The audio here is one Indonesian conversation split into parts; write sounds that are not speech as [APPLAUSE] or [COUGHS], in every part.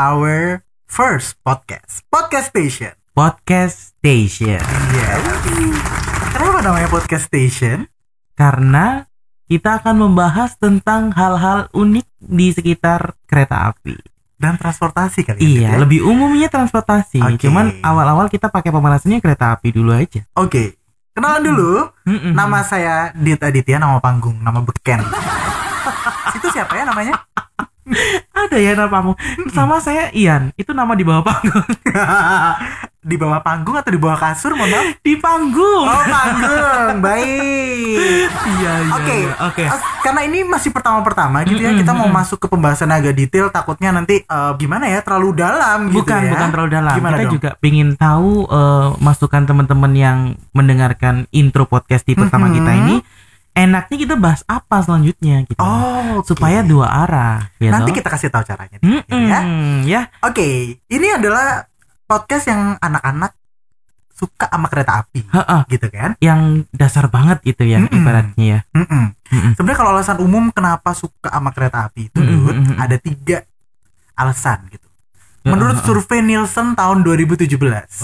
our first podcast, Podcast Station. Podcast Station. Iya. Kenapa namanya Podcast Station? Karena kita akan membahas tentang hal-hal unik di sekitar kereta api. Dan transportasi kali ya, Iya, ya? lebih umumnya transportasi. Oke. Cuman awal-awal kita pakai pemanasannya kereta api dulu aja. Oke. Kenalan dulu. Mm-mm. Nama saya Dit Aditya, nama panggung, nama beken. [LAUGHS] Itu siapa ya namanya? Ada ya namamu. Sama saya Ian. Itu nama di bawah panggung. [LAUGHS] di bawah panggung atau di bawah kasur, mohon maaf? di panggung. Oh, panggung. [LAUGHS] Baik. iya, iya. Oke, iya. Oke. Karena ini masih pertama-pertama gitu ya, kita mau masuk ke pembahasan agak detail. Takutnya nanti eh, gimana ya, terlalu dalam gitu Bukan, ya. bukan terlalu dalam. Gimana kita dong? juga ingin tahu eh, masukan teman-teman yang mendengarkan intro podcast di pertama kita ini. Enaknya kita bahas apa selanjutnya gitu. Oh, oke. supaya dua arah gitu. Nanti kita kasih tahu caranya akhir Mm-mm, ya. ya. Oke, ini adalah podcast yang anak-anak suka sama kereta api, Heeh, gitu kan? yang dasar banget itu ya Mm-mm. ibaratnya ya. Mm-mm. Mm-mm. Sebenarnya kalau alasan umum kenapa suka sama kereta api itu, Dut, mm-mm. ada tiga alasan gitu. Menurut survei Nielsen tahun 2017,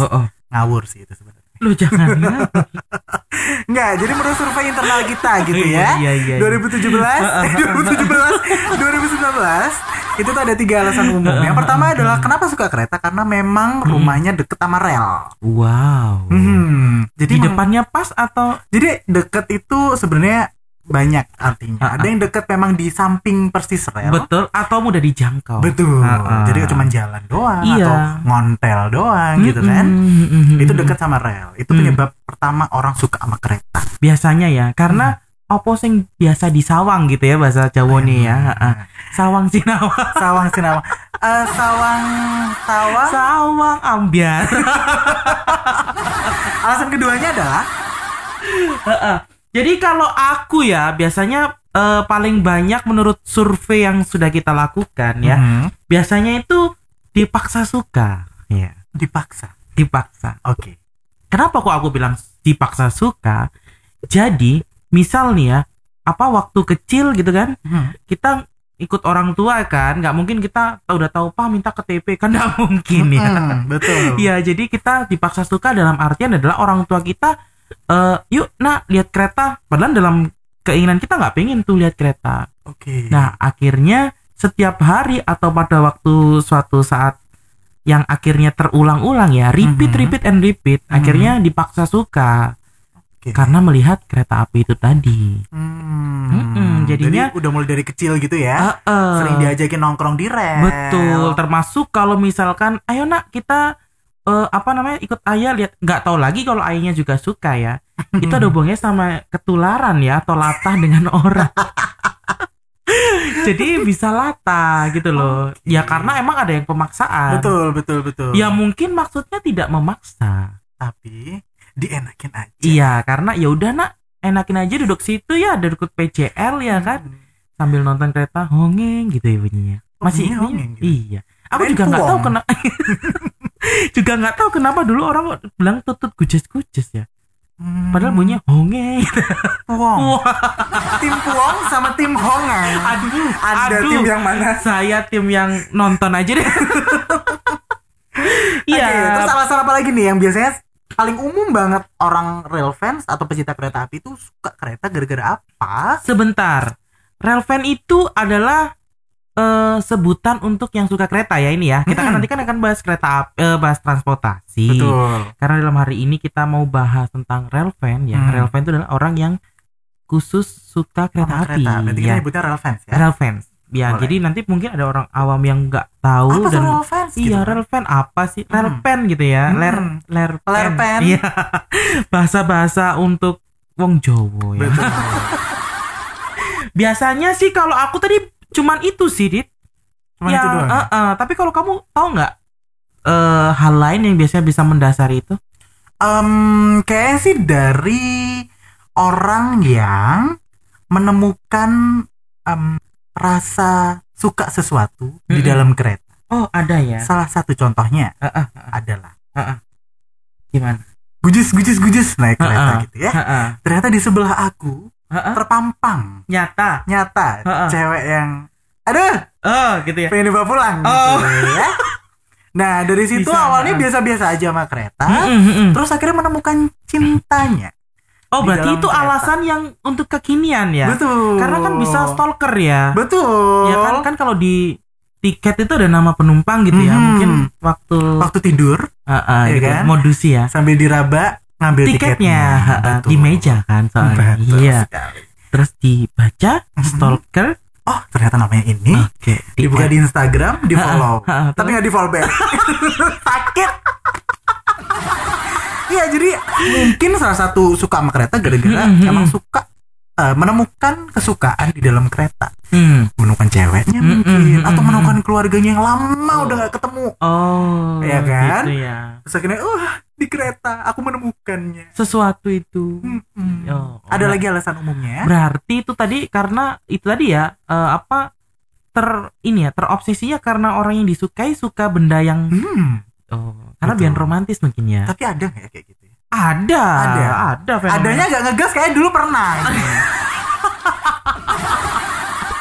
Oh, oh. ngawur sih itu sebenarnya. Lu jangan. [LAUGHS] Enggak, jadi menurut survei internal kita gitu ya. Iya, iya, iya. 2017, eh, 2017, 2019 itu tuh ada tiga alasan umum. [LAUGHS] Yang pertama adalah kenapa suka kereta karena memang rumahnya deket sama rel. wow. Hmm, jadi Di depannya pas atau jadi deket itu sebenarnya banyak artinya. Ah, Ada yang deket memang di samping persis rel. betul atau mudah dijangkau? Betul. Ah, ah. Jadi cuma jalan doang Iya. atau ngontel doang gitu kan. Mm-mm, mm-mm. Itu dekat sama rel. Itu Hmm. penyebab pertama orang suka sama kereta. biasanya ya karena Hmm. opo sing biasa disawang gitu ya bahasa Jawa nih ya. Heeh. Sawang sinawa. Sawang Sinawa. Eh, sawang sawang. Sawang ambiar. Alasan keduanya adalah Heeh. Jadi kalau aku ya biasanya eh, paling banyak menurut survei yang sudah kita lakukan ya, Mhm. biasanya itu dipaksa suka. Ya, dipaksa. dipaksa. Oke. Kenapa kok aku bilang dipaksa suka? Jadi, misal nih ya, apa waktu kecil gitu kan, Mhm. kita ikut orang tua kan, nggak mungkin kita tahu udah tahu pak minta KTP kan nggak mungkin ya. Betul. [LAUGHS] Iya, jadi kita dipaksa suka dalam artian adalah orang tua kita eh yuk nak lihat kereta padahal dalam keinginan kita nggak pengen tuh lihat kereta. Oke. Nah, akhirnya setiap hari atau pada waktu suatu saat yang akhirnya terulang-ulang ya, repeat Mhm. repeat and repeat, Mhm. akhirnya dipaksa suka Oke. karena melihat kereta api itu tadi. Hmm. Mm-mm, jadinya- Jadi udah mulai dari kecil gitu ya. Ah, eh. Sering diajakin nongkrong di rel. Betul, termasuk kalau misalkan ayo nak kita eh, apa namanya ikut ayah lihat nggak tahu lagi kalau ayahnya juga suka ya. [LAUGHS] Itu ada hubungannya sama ketularan ya atau latah [LAUGHS] dengan orang. [LAUGHS] Jadi bisa latah gitu loh. Oke. Ya karena emang ada yang pemaksaan. Betul, betul, betul. Ya mungkin maksudnya tidak memaksa. Tapi dienakin aja. Iya, karena ya udah nak enakin aja duduk situ ya, duduk PCL ya kan, Hmm. sambil nonton kereta hongeng gitu ya bunyinya. Oh, Masih bunyinya hongeng gitu? Iya. Aku Kirain juga nggak tahu kenapa. Juga nggak tahu kenapa dulu orang bilang tutut gujes-gujes ya. Hmm. Padahal bunyinya hongeng. Puong. Wah, tim Puong sama tim Hongan. aduh, Ada aduh. tim yang mana? Saya tim yang nonton aja deh. [LAUGHS] Iya. Oke, terus alasan apa lagi nih yang biasanya paling umum banget orang rail fans atau pecinta kereta api itu suka kereta gara-gara apa? Sebentar. Relvan itu adalah eh, sebutan untuk yang suka kereta ya ini ya. Kita kan Mm-mm. nanti kan akan bahas kereta eh, bahas transportasi. Betul. Karena dalam hari ini kita mau bahas tentang relvan ya. Hmm. Relvan itu adalah orang yang khusus suka kereta Sama api. kereta. Berarti kita ya. nyebutnya rail fans ya. Relvan. Ya, Boleh. jadi nanti mungkin ada orang awam yang nggak tahu Apa dan rail fans? Iya, gitu kan? relvan apa sih? Hmm. Relpen gitu ya. Hmm. Ler lerpen. Lerpen. Iya. [LAUGHS] Bahasa-bahasa untuk wong Jowo ya. Betul. [LAUGHS] Biasanya sih kalau aku tadi cuman itu sih, Dit. Cuma Ya, itu doang. eh, eh, tapi kalau kamu tahu nggak eh hal lain yang biasanya bisa mendasari itu? Em, kayaknya sih dari orang yang menemukan em, rasa suka sesuatu di Mm-mm. dalam kereta. Oh, ada ya. Salah satu contohnya Eh, eh, adalah gimana? gujis gujis gujis naik kereta Heeh. gitu ya. Heeh. Ternyata di sebelah aku Heeh. terpampang Nyata. nyata Heeh. cewek yang aduh Oh, gitu ya. pengen dibawa pulang Oh. gitu ya. Nah dari situ Bisa. awalnya biasa-biasa aja sama kereta, Mm-mm, mm-mm. terus akhirnya menemukan cintanya. Oh, di berarti itu kereta. alasan yang untuk kekinian ya? Betul. Karena kan bisa stalker ya. Betul. Ya kan kan kalau di tiket itu ada nama penumpang gitu ya. Mhm. Mungkin waktu Waktu tidur Ah, ah, Iya gitu, kan? modus ya. sambil diraba ngambil tiketnya, Tiketnya Betul. di meja kan soalnya. Betul Iya. sekali. Terus dibaca Mhm. stalker. Oh ternyata namanya ini Oke. dibuka di Instagram, di follow, tapi nggak di follow back. [LAUGHS] Sakit. Iya jadi mungkin salah satu suka sama kereta gara-gara mhm. emang suka eh, menemukan kesukaan di dalam kereta, Hmm. menemukan ceweknya Mhm, mungkin, mhm, atau menemukan keluarganya yang lama udah nggak ketemu. Oh. Iya kan? Gitu ya. Terus akhirnya, wah di kereta aku menemukannya. Sesuatu itu. Mm-mm. Oh, Ada lagi alasan umumnya? Berarti itu tadi karena itu tadi ya eh, apa ter ini ya terobsesinya karena orang yang disukai suka benda yang Hmm, oh, karena biar romantis mungkin ya. tapi ada nggak ya kayak gitu? ya? Ada, Ada. ada fenomena. Adanya nggak ngegas kayak dulu pernah. [LAUGHS]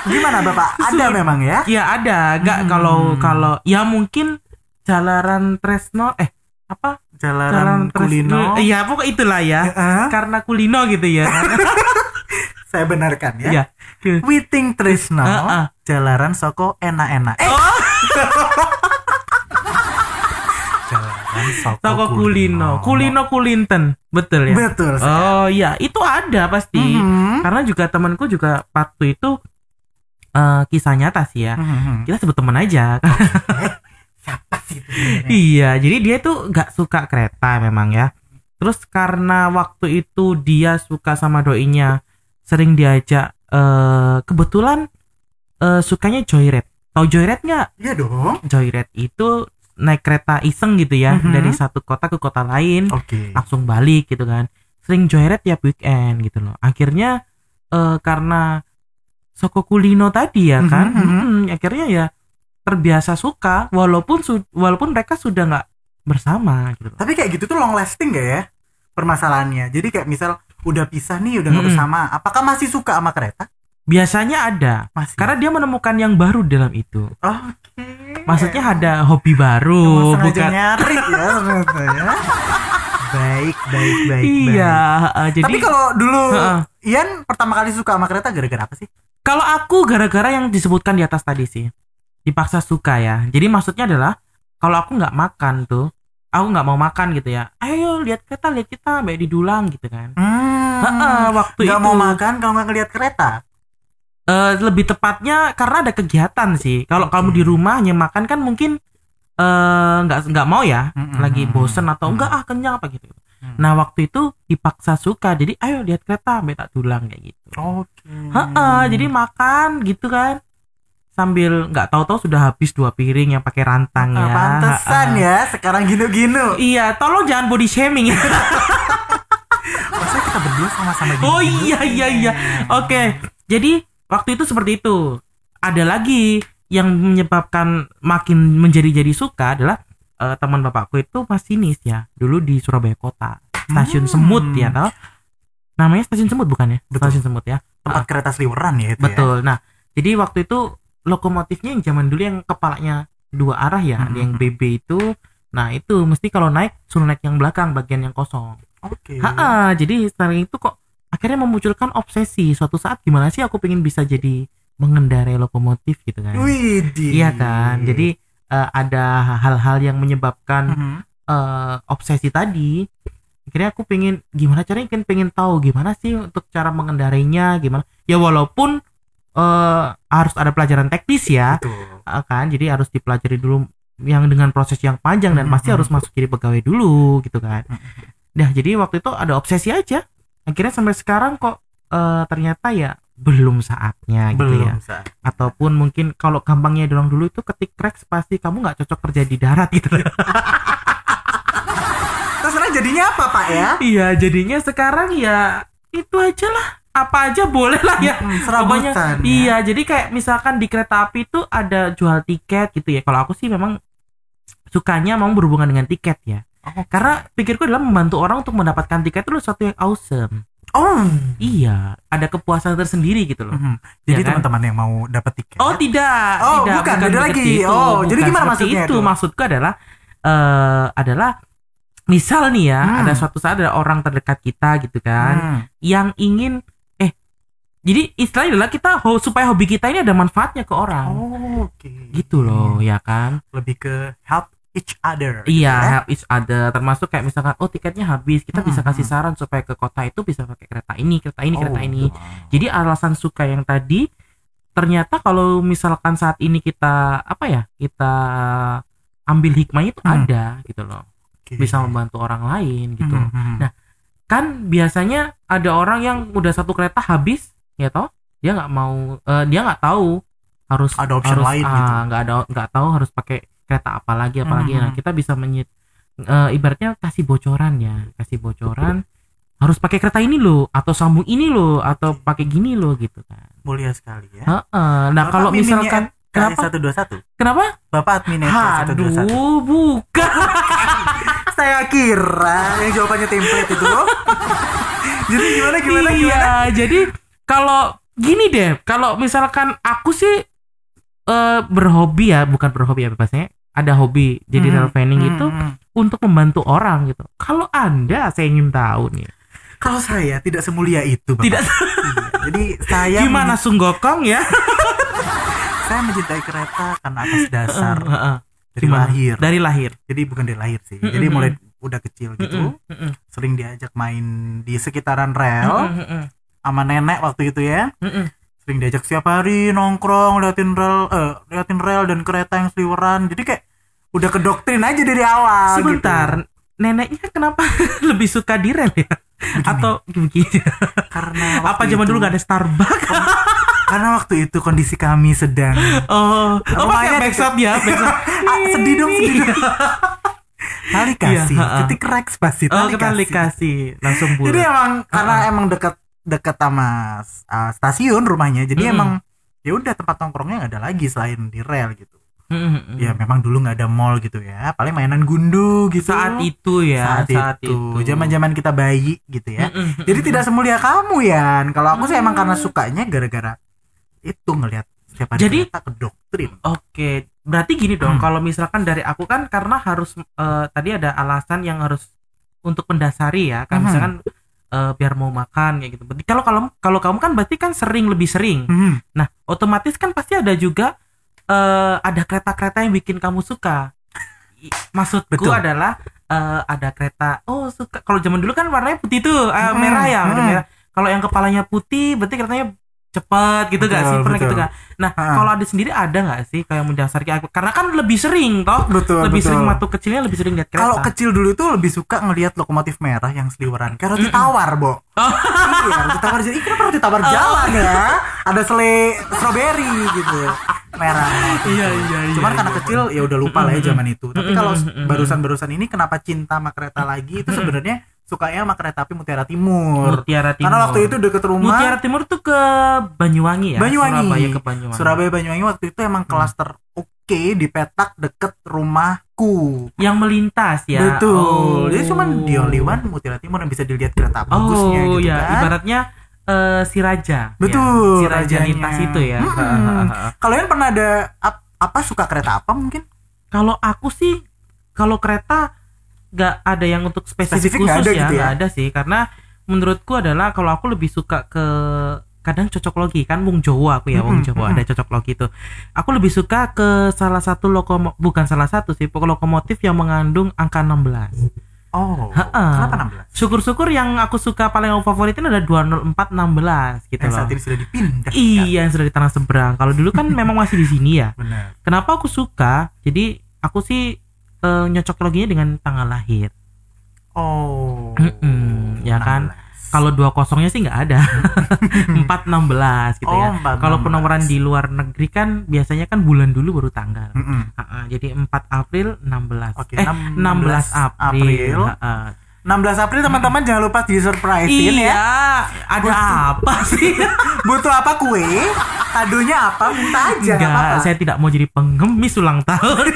Gimana bapak? Ada memang ya? Ya ada, enggak Hmm. kalau kalau ya mungkin jalaran Tresno eh apa? Jalanan kulino. Iya, pokok itulah ya. Heeh. Karena kulino gitu ya. [LAUGHS] Saya benarkan ya. Iya. Witing Trisno, Heeh. Jalaran Soko enak-enak. Eh. Oh. [LAUGHS] Jalaran Soko, Toko kulino, kulino kulinten, betul ya. Betul. sekali. Oh iya, itu ada pasti. Mhm. Karena juga temanku juga waktu itu eh, kisah nyata sih ya. Mhm. Kita sebut temen aja. Siapa [LAUGHS] sih itu sebenarnya? iya, jadi dia tuh nggak suka kereta memang ya. Terus karena waktu itu dia suka sama doinya, sering diajak eh kebetulan eh, sukanya joyride. Tahu joyride nggak? Iya dong. Joyride itu naik kereta iseng gitu ya Mhm. dari satu kota ke kota lain. Oke. langsung balik gitu kan sering joyride tiap weekend gitu loh akhirnya eh, karena Soko Kulino tadi ya kan Mhm, mhm. mm, akhirnya ya terbiasa suka walaupun su- walaupun mereka sudah nggak bersama gitu. Tapi kayak gitu tuh long lasting gak ya? Permasalahannya. Jadi kayak misal udah pisah nih, udah nggak Mhm. bersama. Apakah masih suka sama kereta? biasanya ada Masih. karena dia menemukan yang baru dalam itu Oke. maksudnya ada hobi Emang baru sengaja bukan nyari ya ya. Baik, baik, baik, iya baik. eh, jadi Tapi kalau dulu Heeh. Ian pertama kali suka sama kereta gara-gara apa sih? Kalau aku gara-gara yang disebutkan di atas tadi sih, dipaksa suka ya. Jadi maksudnya adalah kalau aku nggak makan tuh, aku nggak mau makan gitu ya. Ayo lihat kereta, lihat kita, baik di Dulang gitu kan. Hmm. Heeh, waktu Gak itu mau makan kalau nggak ngeliat kereta. eh, lebih tepatnya karena ada kegiatan sih. Kalau kamu di rumah hanya makan kan mungkin eh, nggak nggak mau ya, Mm-mm. lagi bosen atau Mm. enggak ah kenyang apa gitu. Hmm. Nah waktu itu dipaksa suka, jadi ayo lihat kereta, baik tak Dulang kayak gitu. Oke. Heeh, jadi makan gitu kan. Sambil nggak tahu-tahu sudah habis dua piring yang pakai rantang Ah, ya. pantesan Heeh. ya sekarang gino-gino. Iya, tolong jangan body shaming. [LAUGHS] Masa kita berdua sama-sama gino oh iya iya iya. Oke. Jadi waktu itu seperti itu. Ada lagi yang menyebabkan makin menjadi-jadi suka adalah eh, teman bapakku itu masinis ya. Dulu di Surabaya Kota. Stasiun Hmm. Semut ya, tahu? Namanya Stasiun Semut bukan ya? Betul. Stasiun Semut ya. Tempat kereta seliweran ya itu Betul. Nah, jadi waktu itu lokomotifnya yang zaman dulu yang kepalanya dua arah ya, Mhm. yang BB itu. Nah, itu mesti kalau naik suruh naik yang belakang, bagian yang kosong. Oke. Ha, jadi setelah itu kok akhirnya memunculkan obsesi. Suatu saat gimana sih aku pengen bisa jadi mengendarai lokomotif gitu kan. Widih. Iya kan. Jadi eh, ada hal-hal yang menyebabkan Mhm. eh, obsesi tadi akhirnya aku pengen gimana caranya kan pengen tahu gimana sih untuk cara mengendarainya gimana ya walaupun eh, harus ada pelajaran teknis ya Betul. eh, kan jadi harus dipelajari dulu yang dengan proses yang panjang dan pasti harus masuk jadi pegawai dulu gitu kan nah jadi waktu itu ada obsesi aja akhirnya sampai sekarang kok eh, ternyata ya belum saatnya gitu ya Belum saat. ataupun mungkin kalau gampangnya dorong dulu itu ketik tracks pasti kamu nggak cocok kerja di darat gitu [LAUGHS] Terus jadinya apa Pak ya? Iya, jadinya sekarang ya itu aja lah. Apa aja boleh lah ya. Hmm, Pokoknya serabutan. ya. iya, jadi kayak misalkan di kereta api itu ada jual tiket gitu ya. Kalau aku sih memang sukanya mau berhubungan dengan tiket ya. Oh. Karena pikirku adalah membantu orang untuk mendapatkan tiket itu sesuatu yang awesome. Oh. Iya, ada kepuasan tersendiri gitu loh. Mhm. Jadi Ya kan? teman-teman yang mau dapat tiket. Oh tidak, Oh, tidak, bukan, beda seperti lagi. Oh, jadi gimana maksudnya itu? itu? Maksudku adalah eh adalah misal nih ya, Hmm. ada suatu saat ada orang terdekat kita gitu kan, Hmm. yang ingin jadi istilahnya adalah kita ho- supaya hobi kita ini ada manfaatnya ke orang. Oh, oke. Gitu loh, ya kan? Lebih ke help each other. gitu Iya, ya. help each other. Termasuk kayak misalkan, oh tiketnya habis, kita bisa Hmm, kasih hmm. saran supaya ke kota itu bisa pakai kereta ini, kereta ini, kereta Oh, ini. wow. Jadi alasan suka yang tadi ternyata kalau misalkan saat ini kita apa ya kita ambil hikmahnya itu Hmm. ada gitu loh Oke. bisa membantu orang lain gitu Mhm, mhm. Nah, kan biasanya ada orang yang udah satu kereta habis ya toh dia nggak mau eh, dia nggak tahu harus Ada option harus, lain ah, gitu. nggak ada nggak tahu harus pakai kereta apa lagi apa lagi nah Mhm. kita bisa menyit eh, ibaratnya kasih bocoran ya kasih bocoran harus pakai kereta ini loh atau sambung ini loh atau pakai gini loh gitu kan mulia sekali ya. Heeh. Nah, Bapak kalau misalkan kenapa? 121. Kenapa? Bapak admin SK121. Aduh, bukan. [LAUGHS] Saya kira yang jawabannya template itu. [LAUGHS] Jadi gimana gimana iya, gimana? jadi kalau gini deh, kalau misalkan aku sih eh berhobi ya, bukan berhobi ya bebasnya, ada hobi jadi Hmm, fanning hmm, itu hmm. untuk membantu orang gitu. Kalau Anda saya ingin tahu nih. Kalau saya tidak semulia itu, Bapak. Tidak Iya, Jadi saya gimana Sunggokong ya? saya mencintai kereta karena atas dasar Heeh. dari Gimana? lahir. Dari lahir. Jadi bukan dari lahir sih. Mm-mm, Jadi mulai udah kecil gitu, Mm-mm, mm-mm, sering diajak main di sekitaran rel mm-mm, mm-mm, sama nenek waktu itu ya. mm-mm. Sering diajak setiap hari nongkrong, liatin rel, eh, liatin rel dan kereta yang seliweran. Jadi kayak udah kedoktrin aja dari awal. Sebentar, gitu. neneknya kenapa [LAUGHS] lebih suka di rel ya? Atau begini? [LAUGHS] Karena Apa zaman itu- dulu gak ada Starbucks? Karena waktu itu kondisi kami sedang Oh, oh pakai backshot ya, backshot. [LAUGHS] ah, sedih dong, sedih dong. Tali kasih, Iya, ketik rex pasti Oh, tali kasih. kasih langsung bulat. Jadi emang karena Ha-ha. emang dekat dekat sama uh, stasiun rumahnya, jadi Mm-mm. emang ya udah tempat nongkrongnya nggak ada lagi selain di rel gitu. Mm-mm. Ya memang dulu nggak ada mall gitu ya, paling mainan gundu gitu. saat itu ya, saat, itu, zaman-zaman kita bayi gitu ya. Mm-mm. Jadi tidak semulia kamu ya. Kalau aku sih emang karena sukanya gara-gara itu ngelihat setiap hari Jadi- kereta kedoktrin. Oke, berarti gini dong. Hmm. Kalau misalkan dari aku kan karena harus eh, tadi ada alasan yang harus untuk mendasari ya. Kan Hmm. misalkan eh, biar mau makan kayak gitu. Berarti kalau kalau kalau kamu kan berarti kan sering lebih sering. Hmm. Nah, otomatis kan pasti ada juga eh, ada kereta-kereta yang bikin kamu suka. Maksudku Betul. adalah eh, ada kereta. Oh suka. Kalau zaman dulu kan warnanya putih tuh, eh, Hmm, merah ya, hmm. merah. Kalau yang kepalanya putih, berarti keretanya cepat gitu gak Betul, sih? Pernah betul. gitu gak? Nah, Ha. kalau ada sendiri ada nggak sih kayak mendasar kayak aku? Karena kan lebih sering toh. Betul, lebih betul. sering waktu kecilnya lebih sering lihat kereta. Kalau kecil dulu itu lebih suka ngelihat lokomotif merah yang seliweran kayak roti tawar, Bo. [LAUGHS] Oh. iya, roti tawar jadi, "Ih, kenapa roti tawar jalan ya? Ada sele strawberry gitu. Merah. Iya, iya, iya. Cuman karena iya. kecil ya udah lupa lah ya zaman itu. Tapi kalau barusan-barusan ini kenapa cinta sama kereta lagi itu sebenarnya sukanya sama kereta api Mutiara Timur. Mutiara Timur. Karena waktu itu deket rumah Mutiara Timur tuh ke Banyuwangi ya. Banyuwangi. Surabaya ke Banyuwangi. Surabaya Banyuwangi waktu itu emang klaster oke di petak deket rumahku. Yang melintas ya. Betul. Oh. Jadi cuman di only one Mutiara Timur yang bisa dilihat kereta bagusnya Oh gitu ya, kan. ibaratnya eh, si raja. Betul, Ya, si raja rajanya. lintas itu ya. Ha. Kalian pernah ada ap- apa suka kereta apa mungkin? Kalau aku sih kalau kereta nggak ada yang untuk spesifik, Spesifik khusus ada ya, gitu ya? nggak ada sih karena menurutku adalah kalau aku lebih suka ke kadang cocok logi kan wong Jawa aku ya wong Jawa ada cocok logi itu aku lebih suka ke salah satu lokomo bukan salah satu sih pokok lokomotif yang mengandung angka 16 Oh. Kenapa 16? syukur-syukur yang aku suka paling aku favoritin ada 20416 gitu Yang loh saat ini sudah dipindah. iya yang sudah di tanah seberang kalau dulu kan [LAUGHS] memang masih di sini ya Benar. Kenapa aku suka? Jadi aku sih eh, nyocok loginya dengan tanggal lahir. Oh. Mm-mm, ya kan? 16. Kalau dua kosongnya sih nggak ada. [LAUGHS] 416 gitu ya. Oh, 416. Kalau penomoran di luar negeri kan biasanya kan bulan dulu baru tanggal. Mm-mm. Ha-ha, jadi 4 April 16. Oke, eh 16 16 April. April. Ha-ha. 16 April teman-teman jangan lupa di surprisein Iya, ya. ada Butuh- apa sih? [LAUGHS] Butuh apa kue? Kadonya apa? Minta aja nggak Enggak, apa-apa. saya tidak mau jadi pengemis ulang tahun. [LAUGHS]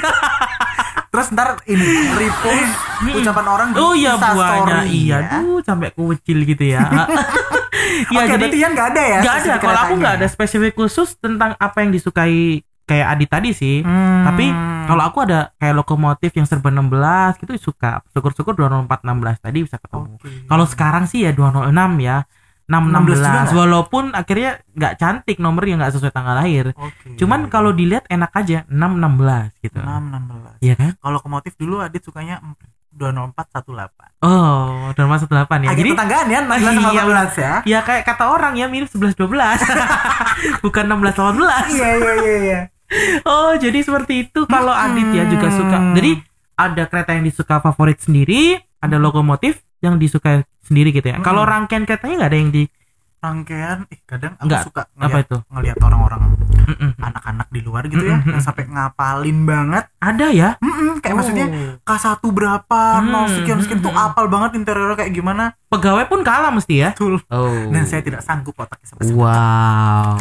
Terus ntar ini repost ucapan orang di Oh iya buahnya iya ya. tuh sampai kucil gitu ya. [LAUGHS] Ya, Oke, jadi berarti Yan nggak ada ya? nggak ada. Kalau aku nggak ada spesifik khusus tentang apa yang disukai kayak Adit tadi sih. Hmm. Tapi kalau aku ada kayak lokomotif yang serba 16 gitu suka. Syukur-syukur 204 16 tadi bisa ketemu. Oke. Kalau sekarang sih ya 206 ya. 616 juga nggak? walaupun akhirnya nggak cantik nomornya nggak sesuai tanggal lahir. Oke. Cuman kalau dilihat enak aja 616 gitu. 6 16. Iya kan? Kalau lokomotif dulu Adit sukanya 204 18. Oh, dan masuk 8 ya. Agak Jadi tetanggaan ya 16 sama Iya, 14 ya. ya kayak kata orang ya mirip 11 12. [LAUGHS] Bukan 16 18. Iya iya iya iya. Oh, jadi seperti itu kalau Hmm. Adit ya juga suka. Jadi ada kereta yang disuka favorit sendiri, ada lokomotif yang disuka sendiri gitu ya. Hmm. Kalau rangkaian keretanya nggak ada yang di Rangkaian eh kadang aku Nggak, suka apa ngeliat, itu? ngeliat orang-orang anak-anak di luar gitu ya yang sampai ngapalin banget. Ada ya? Mm-mm, kayak maksudnya Oh. K1 berapa, nol Hmm, sekian sekian tuh apal banget interiornya kayak gimana. Pegawai pun kalah mesti ya. Betul. Oh. Dan saya tidak sanggup otaknya sampai segitu. Wow.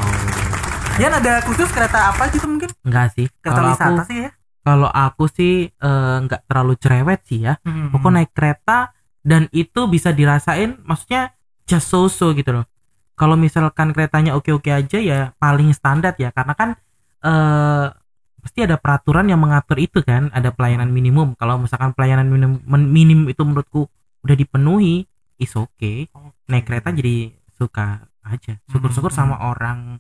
Yan ada khusus kereta apa gitu mungkin? Enggak sih. Kereta wisata aku sih ya. kalau aku sih eh, nggak terlalu cerewet sih ya. Hmm. Pokoknya naik kereta dan itu bisa dirasain maksudnya just so-so gitu loh. Kalau misalkan keretanya oke-oke aja ya paling standar ya karena kan eh pasti ada peraturan yang mengatur itu kan, ada pelayanan minimum. Kalau misalkan pelayanan minim, men- minim itu menurutku udah dipenuhi, is okay. Naik kereta jadi suka aja. Syukur-syukur Hmm. sama orang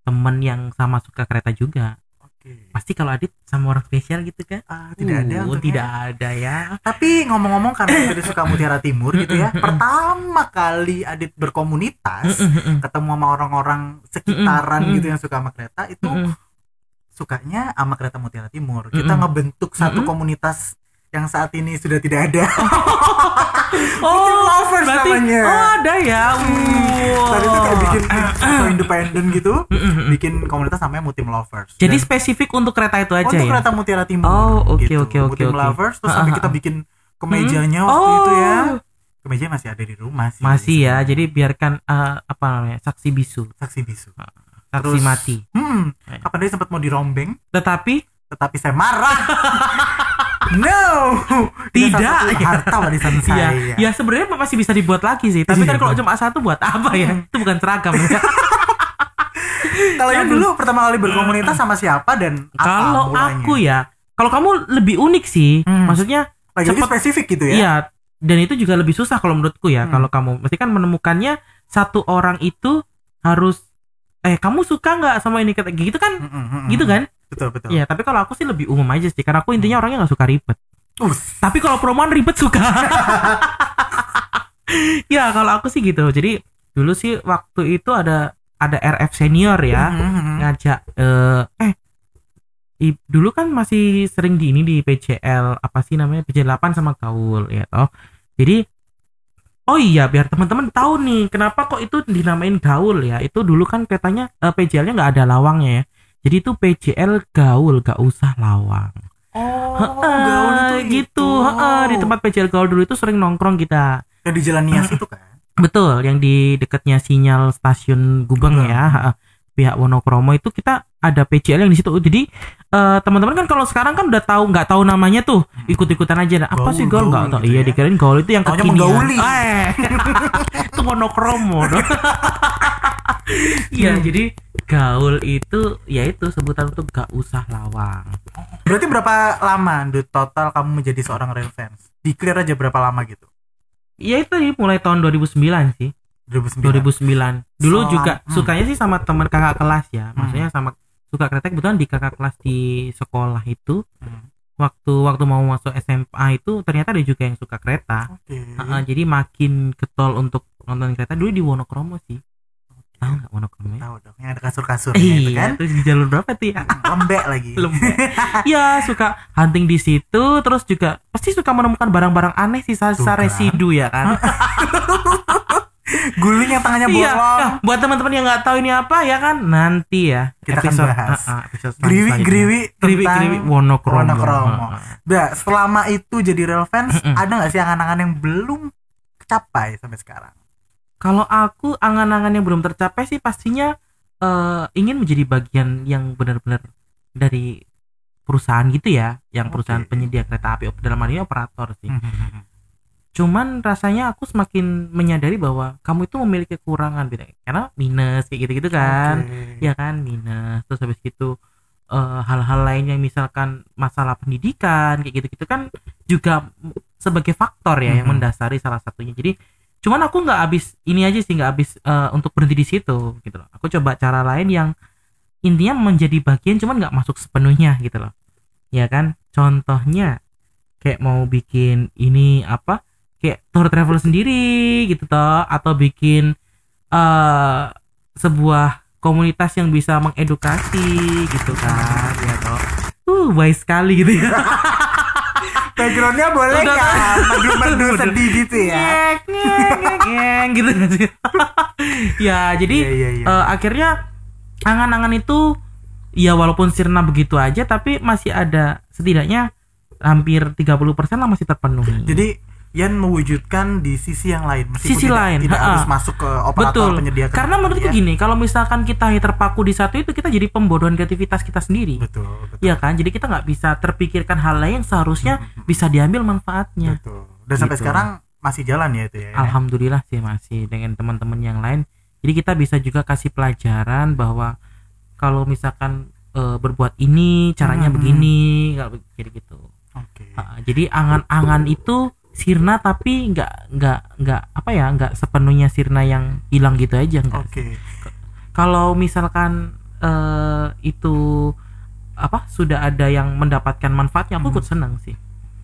temen yang sama suka kereta juga. Pasti kalau Adit sama orang spesial gitu kan? Ah, tidak ada Uh, untungnya. tidak ada ya. Tapi ngomong-ngomong karena Adit suka Mutiara Timur [COUGHS] gitu ya. Pertama kali Adit berkomunitas ketemu sama orang-orang sekitaran gitu yang suka sama kereta itu sukanya sama kereta Mutiara Timur. Kita ngebentuk satu komunitas yang saat ini sudah tidak ada. [LAUGHS] Oh, lovers berarti namanya. oh ada ya. Wow. Tadi itu kayak bikin atau independen gitu, Mm-mm. bikin komunitas namanya Mutim Lovers. Jadi Dan spesifik untuk kereta itu aja untuk ya. kereta Mutiara Timur. Oh, oke, gitu. oke, oke, Mutim oke. Lovers terus Ha, sampai ha, kita ha. bikin kemejanya Hmm? waktu itu ya. Oh. Kemeja masih ada di rumah sih. Masih ya. Jadi biarkan eh, apa namanya? Saksi bisu, saksi bisu. saksi Terus- mati. Hmm, Ya. kapan dia sempat mau dirombeng, Tetapi tetapi saya marah. [LAUGHS] no, Tidak. harta warisan [LAUGHS] saya. ya, ya sebenarnya masih bisa dibuat lagi sih. Tapi Iya, kan kalau Bang. cuma satu buat apa ya? Itu bukan seragam. ya. [LAUGHS] Kalau yang dulu pertama kali berkomunitas sama siapa dan apa kalau aku ya, kalau kamu lebih unik sih. Hmm. Maksudnya lagi-lagi cepet- spesifik gitu ya. Iya, dan itu juga lebih susah kalau menurutku ya. Hmm. Kalau kamu mesti kan menemukannya satu orang itu harus eh kamu suka nggak sama ini gitu kan? Mm, mm, mm, Gitu mm. kan? Betul betul. Iya, tapi kalau aku sih lebih umum aja sih karena aku intinya orangnya nggak suka ribet. Tapi kalau promoan ribet suka. [LAUGHS] ya, kalau aku sih gitu. Jadi dulu sih waktu itu ada ada RF senior ya Mm, mm, mm. ngajak eh eh i- dulu kan masih sering di ini di PCL apa sih namanya PCL 8 sama gaul ya toh. Jadi Oh iya, biar teman-teman tahu nih kenapa kok itu dinamain gaul ya. Itu dulu kan katanya eh, PCL-nya nggak ada lawangnya ya. Jadi itu PCL gaul, gak usah lawang. Oh, Heeh, gaul itu gitu. itu. Heeh, di tempat PCL gaul dulu itu sering nongkrong kita. yang di Jalan Nias itu kan. Betul, yang di dekatnya sinyal stasiun Gubeng Gubeng. ya, heeh. pihak Wonokromo itu kita ada PCL yang di situ. Jadi eh, teman-teman kan kalau sekarang kan udah tahu nggak tahu namanya tuh, ikut-ikutan aja. Nah, apa Gaul, sih gaul nggak tahu. gitu Iya, ya. dikirain gaul itu yang Taunya kekinian. Eh, [LAUGHS] itu Wonokromo. [LAUGHS] Iya, jadi gaul itu ya itu sebutan untuk gak usah lawang. Berarti berapa lama Dut, total kamu menjadi seorang real fans? Di clear aja berapa lama gitu? Ya itu sih, mulai tahun 2009 sih. 2009. 2009 dulu Selam- juga hmm. sukanya sih sama teman kakak kelas ya maksudnya sama suka kereta kebetulan di kakak kelas di sekolah itu Hmm. waktu waktu mau masuk SMA itu ternyata ada juga yang suka kereta Oke. Heeh, jadi makin ketol untuk nonton kereta dulu di Wonokromo sih tahu nggak Wonokromo ya? Tahu dong, yang ada kasur-kasurnya itu iya kan. terus di jalur berapa tuh ya [LAUGHS] Lembek lagi. lembek ya suka hunting di situ terus juga pasti suka menemukan barang-barang aneh sisa-sisa kan. residu ya kan [LAUGHS] Guling yang tangannya Iya, bolong. nah, buat teman-teman yang nggak tahu ini apa ya kan nanti ya Kita akan bahas. ah, ah, episode Griwi griwi griwi griwi. Ah, ah. Nah, selama itu jadi Mm-mm. ada nggak sih angan-angan yang belum kecapai sampai sekarang? Kalau aku angan-angan yang belum tercapai sih pastinya eh, ingin menjadi bagian yang benar-benar dari perusahaan gitu ya, yang perusahaan Oke. penyedia kereta api dalam hal ini operator sih. cuman rasanya aku semakin menyadari bahwa kamu itu memiliki kekurangan gitu karena minus kayak gitu-gitu kan Oke. ya kan minus terus habis gitu eh, hal-hal lain yang misalkan masalah pendidikan kayak gitu-gitu kan juga sebagai faktor ya yang Mhm. mendasari salah satunya jadi cuman aku nggak habis ini aja sih nggak habis eh, untuk berhenti di situ gitu loh. Aku coba cara lain yang intinya menjadi bagian cuman nggak masuk sepenuhnya gitu loh. Ya kan? Contohnya kayak mau bikin ini apa? Kayak tour travel sendiri gitu toh. Atau bikin eh sebuah komunitas yang bisa mengedukasi gitu kan? Ya toh. Uh baik sekali gitu ya [LAUGHS] Backgroundnya boleh Udah, nggak? Merdu-merdu sedih gitu ya. Ngek, gitu [LAUGHS] ya jadi Iya, iya, iya. eh, akhirnya angan-angan itu ya walaupun sirna begitu aja tapi masih ada setidaknya hampir 30% lah masih terpenuhi Jadi Yan mewujudkan di sisi yang lain meskipun Sisi tidak, lain, tidak ha-ha. harus masuk ke operator betul penyedia karena menurutku ya. gini kalau misalkan kita hanya terpaku di satu itu kita jadi pembodohan kreativitas kita sendiri betul betul Iya kan jadi kita nggak bisa terpikirkan hal lain yang seharusnya bisa diambil manfaatnya betul dan sampai Gitu. sekarang masih jalan ya itu ya Alhamdulillah sih masih dengan teman-teman yang lain. Jadi kita bisa juga kasih pelajaran bahwa kalau misalkan eh, berbuat ini caranya Hmm. begini, kalau jadi gitu. oke Ah, jadi angan-angan itu sirna tapi nggak nggak nggak apa ya nggak sepenuhnya sirna yang hilang gitu aja oke Kalau misalkan eh, itu apa sudah ada yang mendapatkan manfaatnya aku Hmm. ikut senang sih.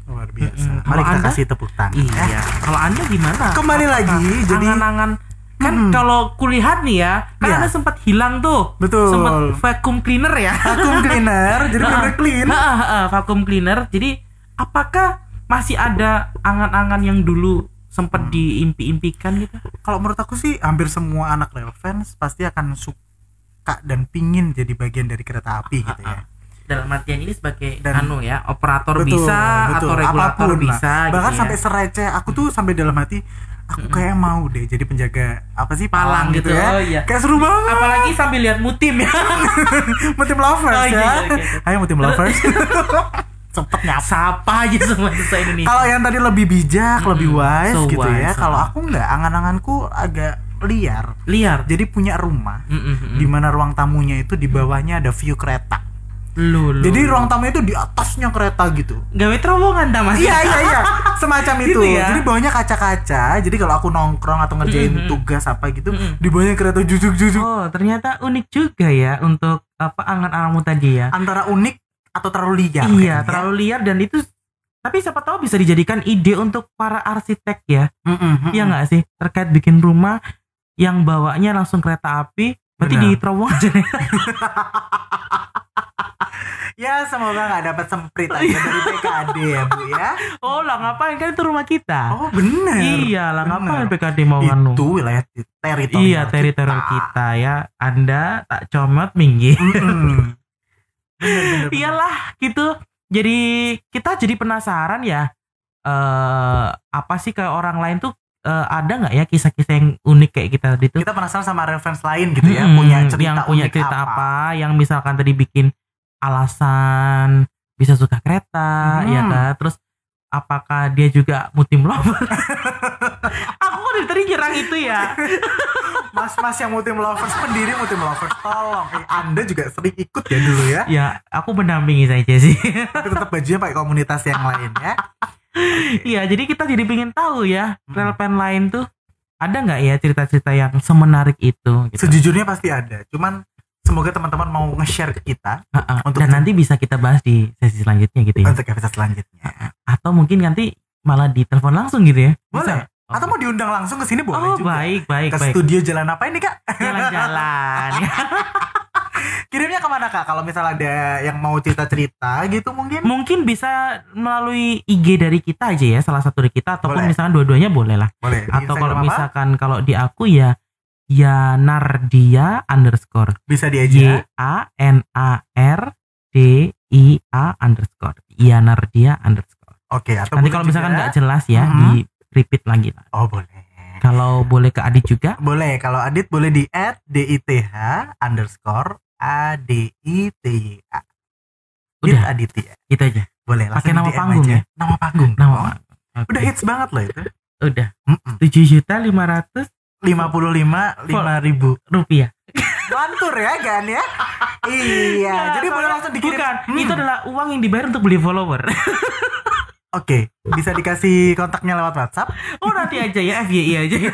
luar biasa Mm-mm. mari kita Anda? kasih tepuk tangan ya. Iya. Kalau anda gimana? Kembali lagi, jadi- angan-angan kan Mm-mm. kalau kulihat nih ya, kan anda sempat hilang tuh. Betul. Sempat vacuum cleaner ya. vacuum cleaner jadi [LAUGHS] benar clean Ha, ha, ha, vacuum cleaner. Jadi apakah masih ada angan-angan yang dulu sempat Hmm. diimpi-impikan gitu? kalau menurut aku sih hampir semua anak rail fans pasti akan suka dan pingin jadi bagian dari kereta api gitu ya Dalam artian ini sebagai Dan- anu ya, operator Betul, bisa betul. atau regulator Apa pun lah. bisa bahkan gitu ya. sampai sereceh aku tuh sampai dalam hati aku kayak mau deh jadi penjaga apa sih Palang gitu, ya oh iya. kayak seru banget apalagi sambil lihat mutim ya. [LAUGHS] mutim lovers Oh, iya, ya iya, oke, oke. ayo mutim lovers [LAUGHS] sempet nyapa Sapa aja semua itu Indonesia. kalau yang tadi lebih bijak Mm-mm, lebih wise so gitu ya wise, kalau uh. aku nggak angan-anganku agak liar liar. jadi punya rumah Mm, mm, mm. di mana ruang tamunya itu di bawahnya ada view kereta Lu, lu, jadi ruang tamunya itu di atasnya kereta gitu gawe terowongan dah mas [LAUGHS] iya iya iya semacam itu Gitu ya? jadi bawahnya kaca-kaca jadi kalau aku nongkrong atau ngerjain Mm-mm. tugas apa gitu Mm-mm. di bawahnya kereta jujuk-jujuk oh ternyata unik juga ya untuk apa angan-anganmu tadi ya antara unik atau terlalu liar iya kayaknya. terlalu liar dan itu tapi siapa tahu bisa dijadikan ide untuk para arsitek ya Mm-mm, mm-mm. Iya nggak sih terkait bikin rumah yang bawanya langsung kereta api berarti Benar. di terowongan aja nih. [LAUGHS] ya semoga nggak dapat semprit aja dari PKD ya bu ya [LAUGHS] oh lah ngapain kan itu rumah kita oh bener iya lah ngapain. PKD mau nganu itu wilayah teritorial iya teritorial kita ya anda tak comot minggir. [LAUGHS] iyalah gitu jadi kita jadi penasaran ya eh apa sih ke orang lain tuh eh, ada nggak ya kisah-kisah yang unik kayak kita tadi tuh kita penasaran sama reference lain gitu ya Mm-mm, punya cerita yang punya unik cerita apa? yang misalkan tadi bikin alasan bisa suka kereta Hmm. ya kan terus apakah dia juga mutim lover [LAUGHS] aku dari tadi nyerang itu ya [LAUGHS] mas-mas yang mutim lovers pendiri mutim lovers tolong eh, anda juga sering ikut ya dulu ya ya aku mendampingi saja sih tapi tetap bajunya pakai komunitas yang lain ya [LAUGHS] Iya, jadi kita jadi pengen tahu ya, Hmm. relpen lain tuh ada nggak ya cerita-cerita yang semenarik itu? Gitu. sejujurnya pasti ada cuman semoga teman-teman mau nge-share ke kita Ha-ha. untuk- Dan nanti bisa kita bahas di sesi selanjutnya gitu ya. untuk episode selanjutnya Atau mungkin nanti malah ditelepon langsung gitu ya? boleh Bisa? atau mau diundang langsung ke sini boleh Oh juga baik baik ke baik. studio jalan apa ini kak Jalan-jalan. [LAUGHS] kirimnya ke mana kak kalau misalnya ada yang mau cerita-cerita gitu mungkin mungkin bisa melalui IG dari kita aja ya, salah satu dari kita ataupun Boleh. misalkan dua-duanya boleh lah. boleh Atau kalau apa? misalkan kalau di aku ya ya Nardia underscore bisa di Y A N A R D I A underscore ya Nardia underscore. oke atau Nanti kalau misalkan nggak jelas ya Mhm. di repeat lagi lah. oh boleh Kalau boleh ke Adit juga boleh kalau Adit boleh di add dith underscore a d i t y a udah Aditya itu aja. boleh Pakai nama panggung aja. ya? nama panggung Nama Oh, Oke. udah hits banget loh itu Udah. Tujuh juta lima ratus 55 lima ribu rupiah. Lantur ya kan ya Iya Nah, Jadi boleh langsung dikirim Bukan, Hmm. itu adalah uang yang dibayar untuk beli follower. [LAUGHS] Oke Bisa dikasih kontaknya lewat whatsapp oh nanti aja ya FYI aja. [LAUGHS]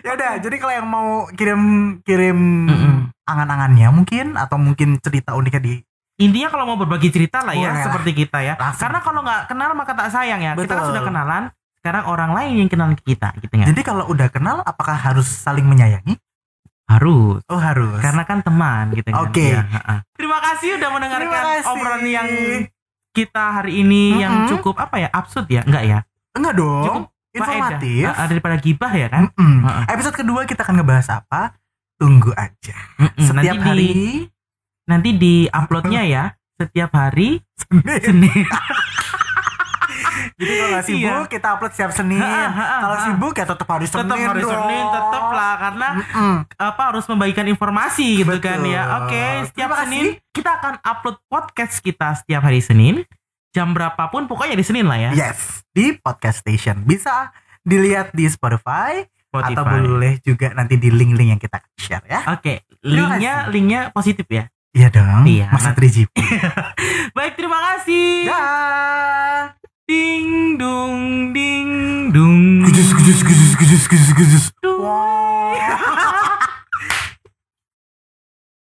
ya udah jadi kalau yang mau kirim kirim Mm-mm. angan-angannya mungkin atau mungkin cerita uniknya di Intinya kalau mau berbagi cerita lah ya Boleh lah. seperti kita ya. Langsung. Karena kalau nggak kenal maka tak sayang ya. Kita kan Betul. sudah kenalan, sekarang orang lain yang kenal kita gitu ya. jadi kalau udah kenal apakah harus saling menyayangi Harus. oh harus Karena kan teman gitu kan. Oke. Ya. Terima kasih udah mendengarkan Terima kasih. obrolan yang kita hari ini yang Mm-mm. cukup apa ya? Absurd ya? Enggak ya? enggak dong Cukup informatif. Ah, daripada gibah ya kan? Mm-mm. Ha-ha. episode kedua kita akan ngebahas apa tunggu aja Mm-mm. setiap nanti hari di nanti di uploadnya ya setiap hari Senin. Senin. [LAUGHS] jadi kalau nggak sibuk Iya. kita upload setiap Senin kalau sibuk ya tetap hari Senin tetap hari dong. Senin tetap lah karena Mm-mm. apa harus membagikan informasi gitu Betul. kan ya. Oke, setiap Terima Senin kita akan upload podcast kita setiap hari Senin jam berapapun pokoknya di Senin lah ya. yes di podcast station bisa dilihat di Spotify, Spotify. atau boleh juga nanti di link-link yang kita share ya Oke, Terima linknya kasih. linknya positif ya. iya dong Iya, masa nanti. 3GP [LAUGHS] Baik, terima kasih. dah Ding dong, ding dong. Gudus, gudus, gudus, gudus, gudus, gudus. [LAUGHS]